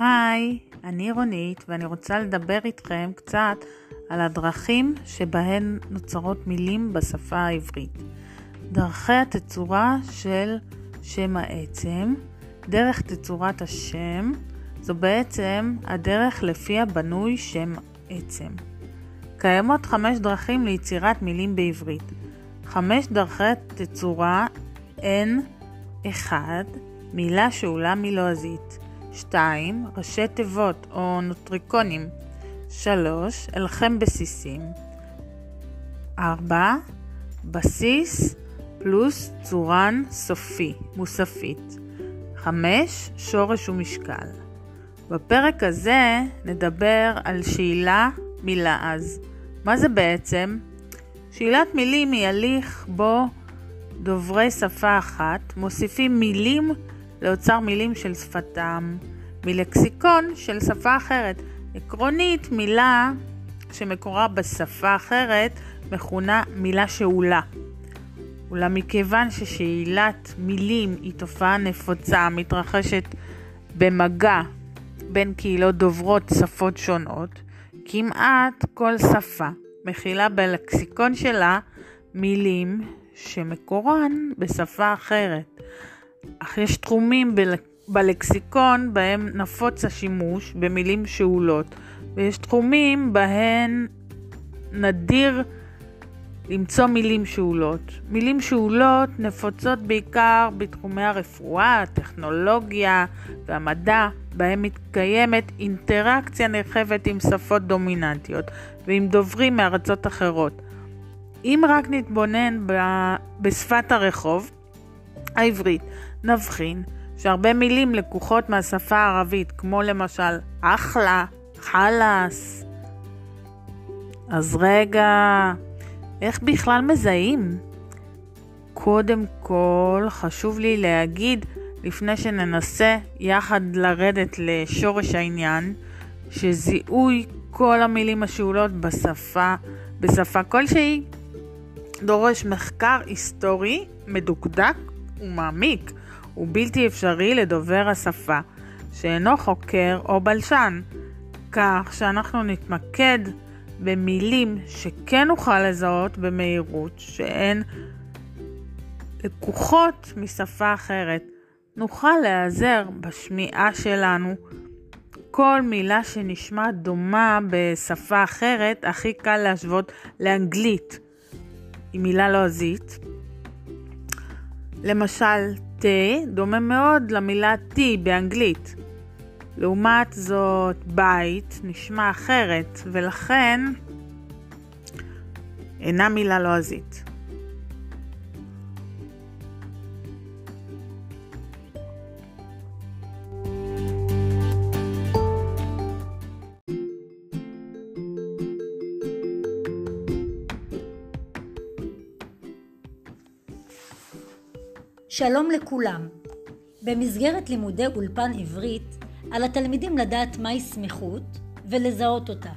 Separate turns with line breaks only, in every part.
היי, אני רונית ואני רוצה לדבר איתכם קצת על הדרכים שבהן נוצרות מילים בשפה העברית. דרכי התצורה של שם העצם, דרך תצורת השם, זו בעצם הדרך לפיה בנוי שם עצם. קיימות חמש דרכים ליצירת מילים בעברית. חמש דרכי תצורה הן 1. מילה שאולה מלועזית 2. ראשי תיבות או נוטריקונים 3. אלחם בסיסים 4. בסיס פלוס צורן סופי, מוספית 5. שורש ומשקל בפרק הזה נדבר על שאלה מלעז. מה זה בעצם? שאלת מילים היא הליך בו דוברי שפה אחת מוסיפים מילים לאוצר מילים של שפתם, מלקסיקון של שפה אחרת. עקרונית, מילה שמקורה בשפה אחרת מכונה מילה שאולה. אולם מכיוון ששאלת מילים היא תופעה נפוצה המתרחשת במגע בין קהילות דוברות שפות שונות, כמעט כל שפה מכילה בלקסיקון שלה מילים שמקורן בשפה אחרת. אך יש תחומים בלקסיקון בהם נפוץ השימוש במילים שאולות, ויש תחומים בהן נדיר למצוא מילים שאולות. מילים שאולות נפוצות בעיקר בתחומי הרפואה, הטכנולוגיה והמדע, בהם מתקיימת אינטראקציה נרחבת עם שפות דומיננטיות ועם דוברים מארצות אחרות. אם רק נתבונן בשפת הרחוב העברית, נבחין שהרבה מילים לקוחות מהשפה הערבית, כמו למשל אחלה, חלאס. אז רגע, איך בכלל מזהים? קודם כל, חשוב לי להגיד, לפני שננסה יחד לרדת לשורש העניין, שזיהוי כל המילים השאולות בשפה, בשפה כלשהי, דורש מחקר היסטורי מדוקדק ומעמיק ובלתי אפשרי לדובר השפה, שאינו חוקר או בלשן, כך שאנחנו נתמקד במילים שכן נוכל לזהות במהירות, שהן לקוחות משפה אחרת. נוכל להיעזר בשמיעה שלנו. כל מילה שנשמעת דומה בשפה אחרת, הכי קל להשוות לאנגלית. היא מילה לועזית. למשל, תה דומה מאוד למילה T באנגלית. לעומת זאת, בית נשמע אחרת, ולכן אינה מילה לועזית.
שלום לכולם. במסגרת לימודי אולפן עברית, על התלמידים לדעת מהי סמיכות ולזהות אותה.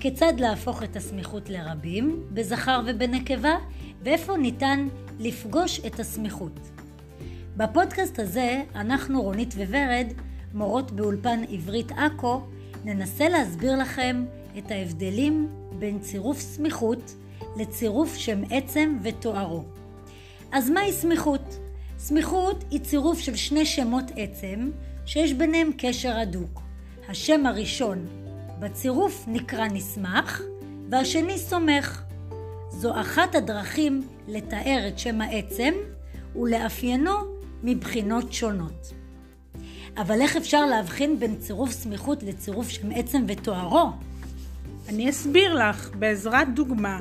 כיצד להפוך את הסמיכות לרבים, בזכר ובנקבה, ואיפה ניתן לפגוש את הסמיכות. בפודקאסט הזה, אנחנו, רונית וורד, מורות באולפן עברית עכו, ננסה להסביר לכם את ההבדלים בין צירוף סמיכות לצירוף שם עצם ותוארו. אז מהי סמיכות? סמיכות היא צירוף של שני שמות עצם שיש ביניהם קשר הדוק. השם הראשון בצירוף נקרא נסמך והשני סומך. זו אחת הדרכים לתאר את שם העצם ולאפיינו מבחינות שונות. אבל איך אפשר להבחין בין צירוף סמיכות לצירוף שם עצם ותוארו?
אני אסביר לך בעזרת דוגמה.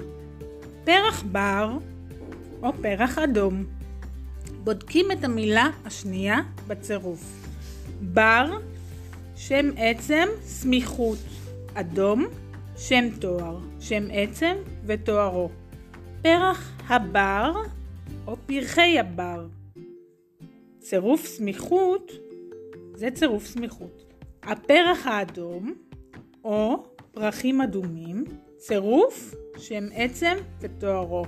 פרח בר או פרח אדום. בודקים את המילה השנייה בצירוף. בר, שם עצם, סמיכות. אדום, שם תואר, שם עצם ותוארו. פרח הבר או פרחי הבר. צירוף סמיכות זה צירוף סמיכות. הפרח האדום או פרחים אדומים, צירוף שם עצם ותוארו.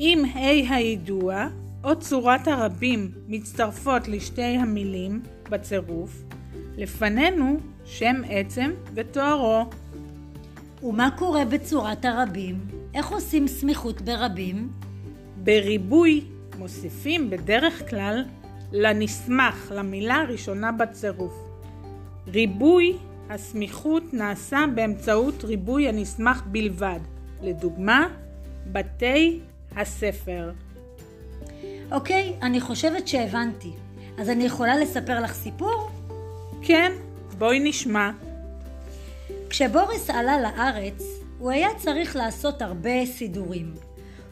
אם ה' הידוע או צורת הרבים מצטרפות לשתי המילים בצירוף, לפנינו שם עצם ותוארו.
ומה קורה בצורת הרבים? איך עושים סמיכות ברבים?
בריבוי מוסיפים בדרך כלל לנסמך, למילה הראשונה בצירוף. ריבוי הסמיכות נעשה באמצעות ריבוי הנסמך בלבד. לדוגמה, בתי הספר.
אוקיי, אני חושבת שהבנתי. אז אני יכולה לספר לך סיפור?
כן, בואי נשמע.
כשבוריס עלה לארץ, הוא היה צריך לעשות הרבה סידורים.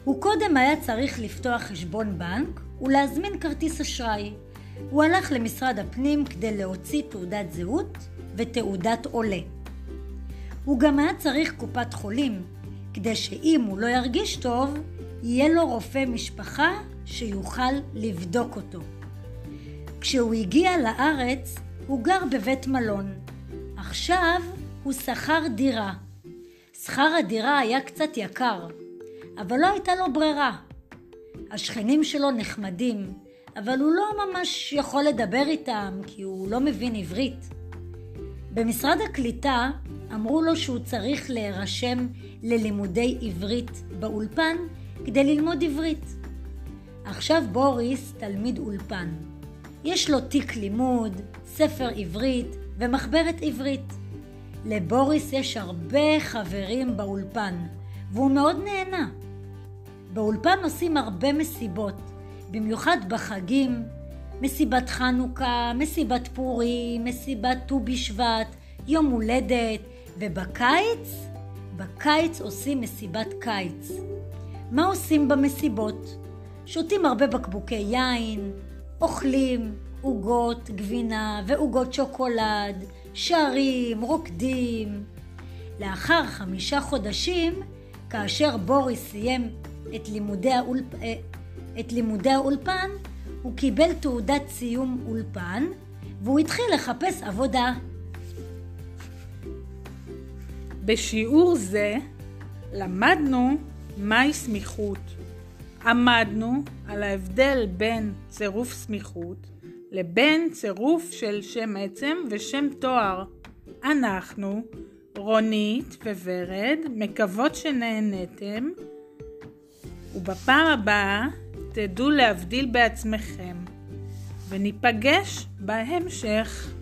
הוא קודם היה צריך לפתוח חשבון בנק ולהזמין כרטיס אשראי. הוא הלך למשרד הפנים כדי להוציא תעודת זהות ותעודת עולה. הוא גם היה צריך קופת חולים, כדי שאם הוא לא ירגיש טוב, יהיה לו רופא משפחה שיוכל לבדוק אותו. כשהוא הגיע לארץ, הוא גר בבית מלון. עכשיו הוא שכר דירה. שכר הדירה היה קצת יקר, אבל לא הייתה לו ברירה. השכנים שלו נחמדים, אבל הוא לא ממש יכול לדבר איתם כי הוא לא מבין עברית. במשרד הקליטה אמרו לו שהוא צריך להירשם ללימודי עברית באולפן כדי ללמוד עברית. עכשיו בוריס תלמיד אולפן. יש לו תיק לימוד, ספר עברית ומחברת עברית. לבוריס יש הרבה חברים באולפן, והוא מאוד נהנה. באולפן עושים הרבה מסיבות, במיוחד בחגים, מסיבת חנוכה, מסיבת פורים, מסיבת ט"ו בשבט, יום הולדת, ובקיץ, בקיץ עושים מסיבת קיץ. מה עושים במסיבות? שותים הרבה בקבוקי יין, אוכלים עוגות גבינה ועוגות שוקולד, שרים, רוקדים. לאחר חמישה חודשים, כאשר בוריס סיים את לימודי, האולפ... אה, את לימודי האולפן, הוא קיבל תעודת סיום אולפן, והוא התחיל לחפש עבודה.
בשיעור זה למדנו מהי סמיכות. עמדנו על ההבדל בין צירוף סמיכות לבין צירוף של שם עצם ושם תואר. אנחנו, רונית וורד, מקוות שנהנתם, ובפעם הבאה תדעו להבדיל בעצמכם, וניפגש בהמשך.